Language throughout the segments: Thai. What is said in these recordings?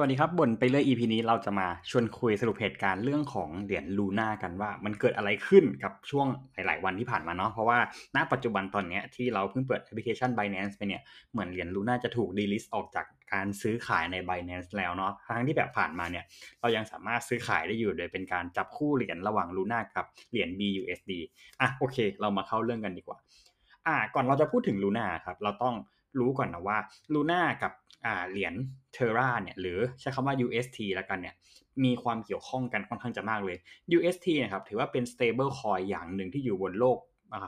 สวัสดีครับบ่นไปเรื่อย EP นี้เราจะมาชวนคุยสรุปเหตุการณ์เรื่องของเหรียญ Luna กันว่า มันเกิดอะไรขึ้นกับช่วงหลาย ๆ วันที่ผ่านมาเนาะเพราะว่าณปัจจุบันตอนนี้ที่เราเพิ่งเปิดแอปพลิเคชัน Binance ไปเนี่ยเหมือนเหรียญ Luna จะถูก delist ออกจากการซื้อขายใน Binance แล้วเนาะทั้งที่แบบผ่านมาเนี่ยเรายังสามารถซื้อขายได้อยู่โดยเป็นการจับคู่เหรียญระหว่าง Luna กับเหรียญ BUSD อะโอเค เรามาเข้าเรื่องกันดีกว่า อ่าก่อนเราจะพูดถึง Luna ครับเราต้องรู้ก่อนนะว่าลูน่ากับ เหรียญเทราเนี่ยหรือใช้คำว่า UST แล้วกันเนี่ยมีความเกี่ยวข้องกันค่อนข้างจะมากเลย UST นะครับถือว่าเป็น stable coin อย่างหนึ่งที่อยู่บนโลก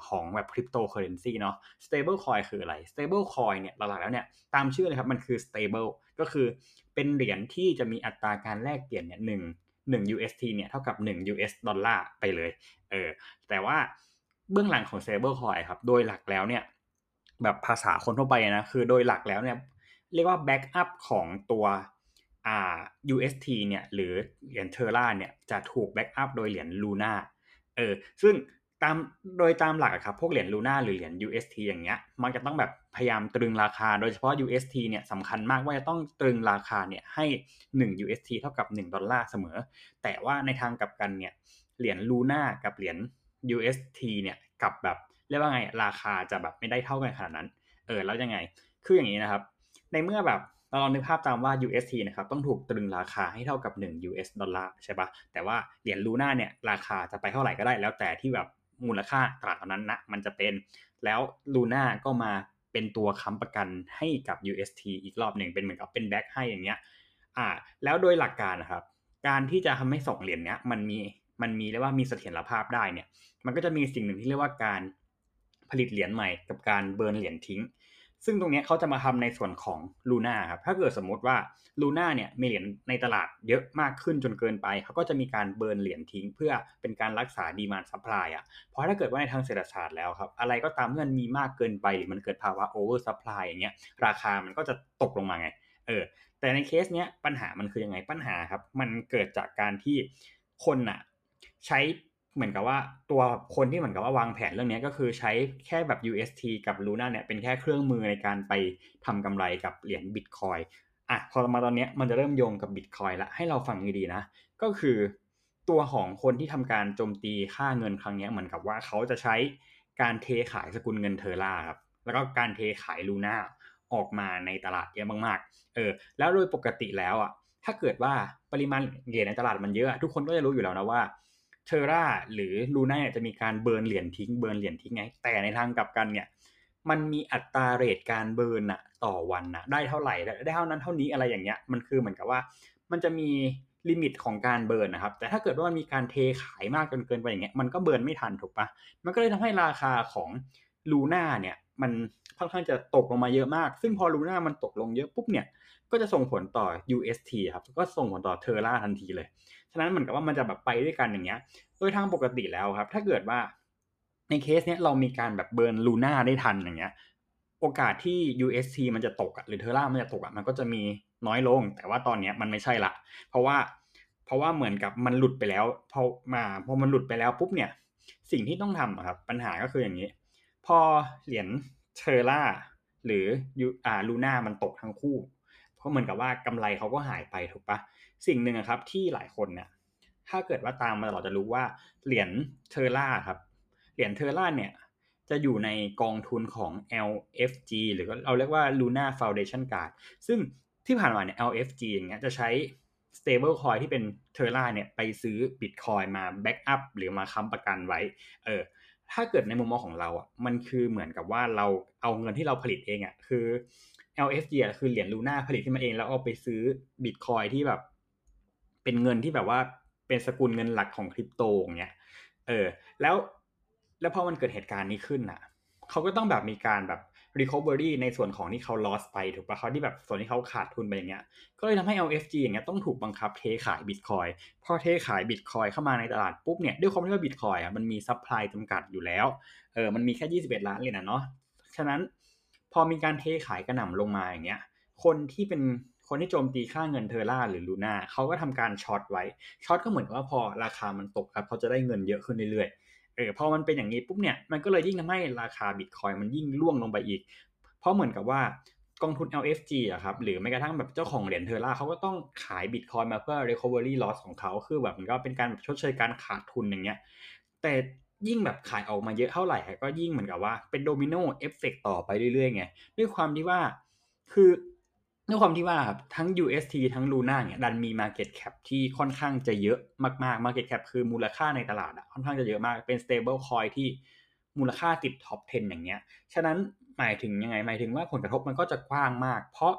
ของแบบคริปโตเคอเรนซีเนาะ stable coin คืออะไร stable coin เนี่ยหลักๆแล้วเนี่ยตามชื่อเลยครับมันคือ stable ก็คือเป็นเหรียญที่จะมีอัตราการแลกเปลี่ยนเนี่ยหนึ่งหนึ่ง UST เนี่ยเท่ากับ 1 US ดอลลาร์ไปเลยเออแต่ว่าเบื้องหลังของ stable coin ครับโดยหลักแล้วเนี่ยแบบภาษาคนทั่วไปนะคือโดยหลักแล้วเนี่ย เรียกว่า backup ของตัวอ่า UST เนี่ยหรือเหรียญ Terra เนี่ยจะถูก backup โดยเหรียญ Luna เออซึ่งตามโดยตามหลักครับพวกเหรียญ Luna หรือเหรียญ UST อย่างเงี้ยมันจะต้องแบบพยายามตรึงราคาโดยเฉพาะ UST เนี่ยสำคัญมากว่าจะต้องตรึงราคาเนี่ยให้ 1 UST เท่ากับ 1 ดอลลาร์เสมอ แต่ว่าในทางกลับกันเนี่ยเหรียญลูน่ากับเหรียญ UST เนี่ยกับแบบเรียกว่าไงราคาจะแบบไม่ได้เท่ากันขนาดนั้น เออแล้วยังไง คืออย่างนี้นะครับ ในเมื่อแบบเราลองนึกภาพตามว่า UST นะครับต้องถูกตรึงราคาให้เท่ากับ 1 US ดอลลาร์ใช่ปะแต่ว่าเหรียญลูน่าเนี่ยราคาจะไปเท่าไหร่ก็ได้ แล้วแต่ที่แบบมูลค่าตลาดนั้นนะมันจะเป็น แล้วลูน่าก็มาเป็นตัวค้ำประกันให้กับ UST อีกรอบหนึ่งเป็นเหมือนกับเป็นแบ็กให้อย่างเงี้ยอ่าแล้วโดยหลักการนะครับ การที่จะทำให้สองเหรียญเนี้ยมันมีมันมีเรียกว่ามีเสถียรภาพได้เนี่ย มันก็จะมีสิ่งหนึ่งที่เรียกว่าการผลิตเหรียญใหม่กับการ burn เหรียญทิ้ง ซึ่งตรงนี้เขาจะมาทำในส่วนของ Luna ครับถ้าเกิดสมมติว่า Luna เนี่ยมีเหรียญในตลาดเยอะมากขึ้นจนเกินไปเขาก็จะมีการ burn เหรียญทิ้ง เพื่อเป็นการรักษา demand supply อะเพราะถ้าเกิดว่าในทางเศรษฐศาสตร์แล้วครับอะไรก็ตามที่มันมีมากเกินไปหรือมันเกิดภาวะ oversupply อย่างเงี้ยราคามันก็จะตกลงมาไงเออแต่ในเคสเนี้ยปัญหามันคือยังไงปัญหาครับมันเกิดจากการที่คนอะใช้ เหมือนกับว่าตัวคนที่เหมือนกับว่าวางแผนเรื่องนี้ก็คือใช้แค่แบบ UST กับ Luna เนี่ยเป็นแค่เครื่องมือในการไปทำกำไรกับเหรียญ Bitcoin อะพอมาตอนนี้มันจะเริ่มโยงกับ Bitcoin ละให้เราฟังดีๆนะ ก็คือตัวของคนที่ทำการโจมตีค่าเงินครั้งนี้เหมือนกับว่าเขาจะใช้การเทขายสกุลเงิน Terra ครับแล้วก็การเทขาย Luna ออกมาในตลาดเยอะมากๆ เออ แล้วโดยปกติแล้วอะถ้าเกิดว่าปริมาณเหรียญในตลาดมันเยอะ ทุกคนก็จะรู้อยู่แล้วนะว่า Terra หรือ Luna จะมีการ burn เหรียญทิ้ง burn เหรียญทิ้งไง แต่ในทางกลับกันเนี่ย มันมีอัตรา rate การ burn อะต่อวันอะได้เท่าไหร่ได้เท่านั้นเท่านี้อะไรอย่างเงี้ยมันคือเหมือนกับว่า มันจะมี limit ของการ burn นะครับ แต่ถ้าเกิดว่ามันมีการเทขายมากจนเกินไปอย่างเงี้ยมันก็ burn ไม่ทันถูกปะมันก็เลยทำให้ราคาของ Luna เนี่ยมันค่อนข้างจะตกลงมาเยอะมาก ซึ่งพอ Luna มันตกลงเยอะปุ๊บเนี่ย ก็จะส่งผลต่อ UST ครับ ก็ส่งผลต่อ Terra ทันทีเลย ฉะนั้นเหมือนกับว่ามันจะแบบไปด้วยกันอย่างเงี้ย โดยทางปกติแล้วครับ ถ้าเกิดว่าในเคสเนี้ยเรามีการแบบ burn Luna ได้ทันอย่างเงี้ย โอกาสที่ UST มันจะตกอะหรือ Terra มันจะตกอะมันก็จะมีน้อยลง แต่ว่าตอนเนี้ยมันไม่ใช่ละ เพราะว่า เพราะว่าเหมือนกับมันหลุดไปแล้ว พอมา พอมันหลุดไปแล้วปุ๊บเนี่ย สิ่งที่ต้องทำครับ ปัญหาก็คืออย่างนี้ พอเหรียญเทอร่าหรือยูอ่าลูน่ามันตกทั้งคู่ เพราะเหมือนกับว่ากำไรเขาก็หายไปถูกปะสิ่งหนึ่งครับที่หลายคนเนี่ยถ้าเกิดว่าตามมาตลอดจะรู้ว่าเหรียญเทอร่าครับเหรียญเทอร่าเนี่ยจะอยู่ในกองทุนของ LFG หรือเราเรียกว่า Luna Foundation Guard ซึ่งที่ผ่านมาเนี่ย LFG อย่างเงี้ยจะใช้ stable coin ที่เป็นเทอร่าเนี่ยไปซื้อ Bitcoin มา back up หรือมาค้ำประกันไว้ เออ ถ้าเกิดในมุมมองของเราอะมันคือเหมือนกับว่าเราเอาเงินที่เราผลิตเองอะคือ LFG อะคือเหรียญลูน่าผลิตขึ้นมาเอง แล้วเอาไปซื้อบิตคอยที่แบบ เป็นเงินที่แบบว่าเป็นสกุลเงินหลักของคริปโตอย่างเงี้ยเออ แล้วแล้วพอมันเกิดเหตุการณ์นี้ขึ้นอะเขาก็ต้องแบบมีการแบบ recovery ในส่วนของที่เขา loss ไปถูกปะเขาที่แบบส่วนที่เขาขาดทุนไปอย่างเงี้ย ก็เลยทำให้ LFG อย่างเงี้ยต้องถูกบังคับเทขายบิตคอยพอเทขายบิตคอยเข้ามาในตลาดปุ๊บเนี่ยด้วยความที่ว่าบิตคอยอะมันมี supply จำกัดอยู่แล้ว เออมันมีแค่21 ล้านเหรียญนะเนาะ ฉะนั้นพอมีการเทขายกระหน่ำลงมาอย่างเงี้ย คนที่เป็นคนที่โจมตีค่าเงิน Terra หรือ Luna เขาก็ทำการ short ไว้ short ก็เหมือนว่าพอราคามันตกครับเขาจะได้เงินเยอะขึ้นเรื่อยๆ เออพอมันเป็นอย่างนี้ปุ๊บเนี่ยมันก็เลยยิ่งทำให้ราคาบิตคอยมันยิ่งร่วงลงไปอีก เพราะเหมือนกับว่ากองทุน LFG อะครับหรือแม้กระทั่งแบบเจ้าของเหรียญ Terra เขาก็ต้องขายบิตคอยมาเพื่อ recovery loss ของเขาคือแบบมันก็เป็นการชดเชยการขาดทุนอย่างเงี้ยแต่ยิ่งแบบขายออกมาเยอะเท่าไหร่ก็ยิ่งเหมือนกับว่าเป็น domino effect ต่อไปเรื่อยๆไงด้วยความที่ว่าคือ ด้วยความที่ว่าทั้ง UST ทั้ง Luna เนี่ยดันมี Market Cap ที่ค่อนข้างจะเยอะมากๆ Market Cap คือมูลค่าในตลาดอะค่อนข้างจะเยอะมากเป็น stable coin ที่มูลค่าติดท็อป10 อย่างเงี้ย ฉะนั้นหมายถึงยังไงหมายถึงว่าผลกระทบมันก็จะกว้างมาก เพราะ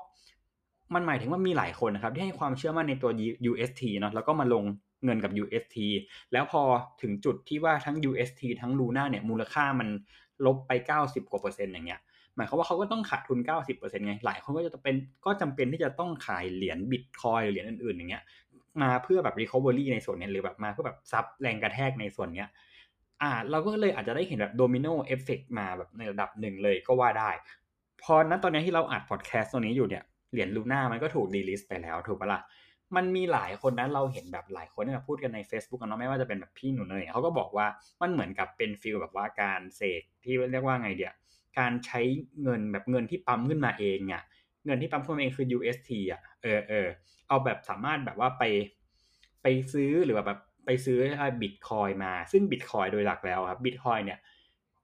มันหมายถึงว่ามีหลายคนนะครับที่ให้ความเชื่อมั่นในตัว UST เนาะแล้วก็มาลงเงินกับ UST แล้วพอถึงจุดที่ว่าทั้ง UST ทั้ง Luna เนี่ยมูลค่ามันลบไป 90กว่าเปอร์เซ็นต์อย่างเงี้ย หมายความว่าเขาก็ต้องขาดทุน 90%ไง หลายคนก็จะเป็นก็จำเป็นที่จะต้องขายเหรียญบิตคอยหรือเหรียญอื่นๆอย่างเงี้ยมาเพื่อแบบ recovery ในส่วนนี้หรือแบบมาเพื่อแบบซับแรงกระแทกในส่วนเนี้ยอ่าเราก็เลยอาจจะได้เห็นแบบ domino effect มาแบบในระดับหนึ่งเลยก็ว่าได้ เพราะฉะนั้นตอนนี้ที่เราอัดพอดแคสต์ตัวนี้อยู่เนี่ยเหรียญ Luna มันก็ถูก delist ไปแล้วถูกปะล่ะมันมีหลายคนนะเราเห็นแบบหลายคนที่มาพูดกันใน Facebook กันเนาะไม่ว่าจะเป็นแบบพี่หนูเนยเขาก็บอกว่ามันเหมือนกับเป็น feel แบบว่าการเสกที่เรียกว่าไงเดีย การใช้เงินแบบเงินที่ปั๊มขึ้นมาเองอะเงินที่ปั๊มขึ้นมาเองคือ UST อะเออเออเอาแบบสามารถแบบว่าไปไปซื้อหรือแบบไปซื้อบิตคอยน์มาซึ่งบิตคอยน์โดยหลักแล้วครับบิตคอยน์เนี่ย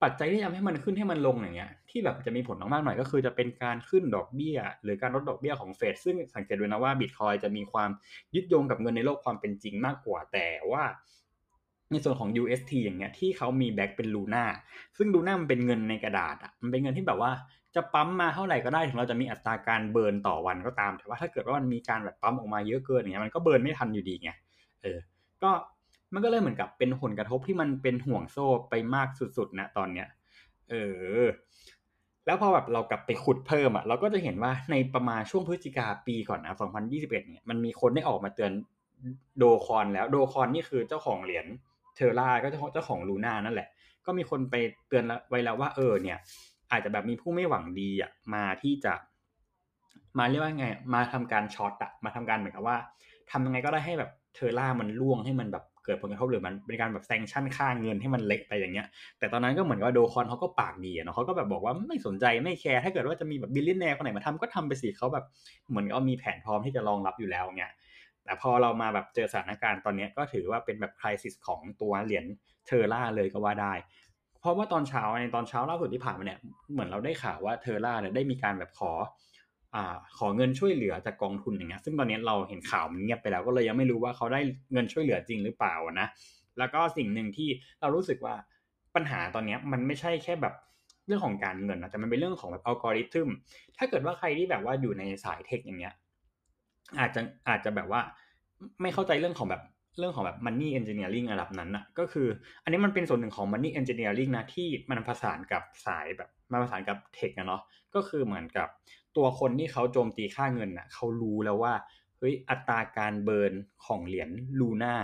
ปัจจัยที่ทำให้มันขึ้นให้มันลงอย่างเงี้ยที่แบบจะมีผลมากๆหน่อยก็คือจะเป็นการขึ้นดอกเบี้ย หรือการลดดอกเบี้ยของเฟดซึ่งสังเกตดูนะว่าบิตคอยน์จะมีความยึดโยงกับเงินในโลกความเป็นจริงมากกว่าแต่ว่า ในส่วนของ UST อย่างเงี้ยที่เขามี back เป็นลูน่าซึ่งลูน่ามันเป็นเงินในกระดาษอะมันเป็นเงินที่แบบว่าจะปั๊มมาเท่าไหร่ก็ได้ถึงเราจะมีอัตราการเบิร์นต่อวันก็ตาม แต่ว่าถ้าเกิดว่ามันมีการแบบปั๊มออกมาเยอะเกินอย่างเงี้ยมันก็เบิร์นไม่ทันอยู่ดีไงเออ ก็มันก็เลยเหมือนกับเป็นผลกระทบที่มันเป็นห่วงโซ่ไปมากสุดๆนะตอนเนี้ย เออ แล้วพอแบบเรากลับไปขุดเพิ่มอะเราก็จะเห็นว่าในประมาณช่วงพฤศจิกาปีก่อนนะ 2021 เนี่ยมันมีคนได้ออกมาเตือนโดคอนแล้วโดคอนนี่คือเจ้าของเหรียญ เทอร่าก็เจ้าของลูน่านั่นแหละ ก็มีคนไปเตือนไว้แล้วว่าเออเนี่ย อาจจะแบบมีผู้ไม่หวังดีอะมาที่จะ มาเรียกว่าไง มาทำการ short อะมาทำการเหมือนกับว่าทำยังไงก็ได้ให้แบบเทอร่ามันร่วงให้มันแบบเกิดผลกระทบหรือมันเป็นการแบบ sanction ค่าเงินให้มันเล็กไปอย่างเงี้ย แต่ตอนนั้นก็เหมือนว่าโดควอนเขาก็ปากดีเนาะเขาก็แบบบอกว่าไม่สนใจไม่แคร์ถ้าเกิดว่าจะมีแบบ billionaire คนไหนมาทำก็ทำไปสิเขาแบบเหมือนก็มีแผนพร้อมที่จะรองรับอยู่แล้วเงี้ย แต่พอเรามาแบบเจอสถานการณ์ตอนนี้ก็ถือว่าเป็นแบบคริสิสของตัวเหรียญเทอร่าเลยก็ว่าได้ เพราะว่าตอนเช้าในตอนเช้าล่าสุดที่ผ่านมาเนี่ยเหมือนเราได้ข่าวว่าเทอร่าเนี่ยได้มีการแบบขออ่าขอเงินช่วยเหลือจากกองทุนอย่างเงี้ยซึ่งตอนนี้เราเห็นข่าวมันเงียบไปแล้วก็เลยยังไม่รู้ว่าเขาได้เงินช่วยเหลือจริงหรือเปล่านะแล้วก็สิ่งหนึ่งที่เรารู้สึกว่าปัญหาตอนนี้มันไม่ใช่แค่แบบเรื่องของการเงินนะแต่มันเป็นเรื่องของแบบอัลกอริทึมถ้าเกิดว่าใครที่แบบว่าอยู่ในสายเทคอย่างเงี้ย อาจจะอาจจะแบบว่าไม่เข้าใจเรื่องของแบบเรื่องของแบบ money engineering ระดับนั้นนะก็คือ อันนี้มันเป็นส่วนหนึ่งของ money engineering นะที่มันผสานกับสายแบบมาผสานกับเทคนะเนาะก็คือเหมือนกับตัวคนที่เขาโจมตีค่าเงินนะเขารู้แล้วว่าเฮ้ยอัตราการเบิร์นของเหรียญลูน่า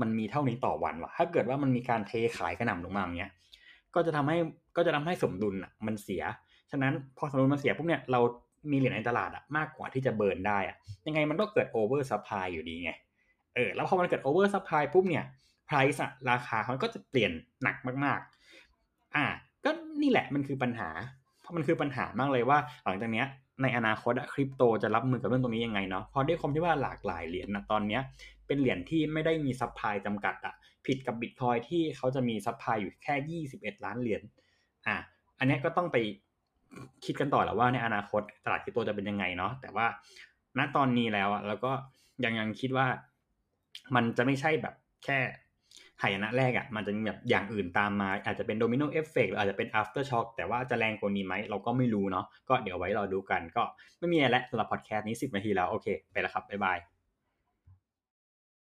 มันมีเท่านี้ต่อวันวะถ้าเกิดว่ามันมีการเทขายกระหน่ำลงมาอย่างเงี้ยก็จะทำให้ก็จะทำให้สมดุลอะมันเสีย ฉะนั้นพอสมดุลมันเสียปุ๊บเนี่ยเรา มีเหรียญในตลาดอะมากกว่าที่จะ burn ได้อะยังไงมันก็เกิด oversupply อยู่ดีไงเออแล้วพอมันเกิด oversupply ปุ๊บเนี่ย price อะราคาเขาก็จะเปลี่ยนหนักมาก ๆ อ่า ก็นี่แหละมันคือปัญหา เพราะมันคือปัญหามากเลยว่าหลังจากเนี้ยในอนาคตคริปโตจะรับมือกับเรื่องตรงนี้ยังไงเนาะพอด้วยความที่ว่าหลากหลายเหรียญนะตอนเนี้ยเป็นเหรียญที่ไม่ได้มี supply จำกัดอะผิดกับบิตคอยน์ที่เขาจะมี supply อยู่แค่ยี่สิบเอ็ดล้านเหรียญอะอันนี้ก็ต้องไป คิดกันต่อแหละว่าในอนาคตตลาดคริปโตจะเป็นยังไงเนาะแต่ว่าณตอนนี้แล้วอะแล้วก็ยังยังคิดว่า มันจะไม่ใช่แบบแค่หายนะแรกอะ่ะมันจะมีแบบอย่างอื่นตามมา อาจจะเป็น domino effect หรืออาจจะเป็น aftershock แต่ว่าจะแรงกว่านี้ไหมเราก็ไม่รู้เนาะก็เดี๋ยวไว้รอดูกัน ก็ไม่มีอะไรแล้วสำหรับพอดแคสต์นี้ 10 นาทีแล้ว โอเค ไปแล้วครับ บ๊ายบาย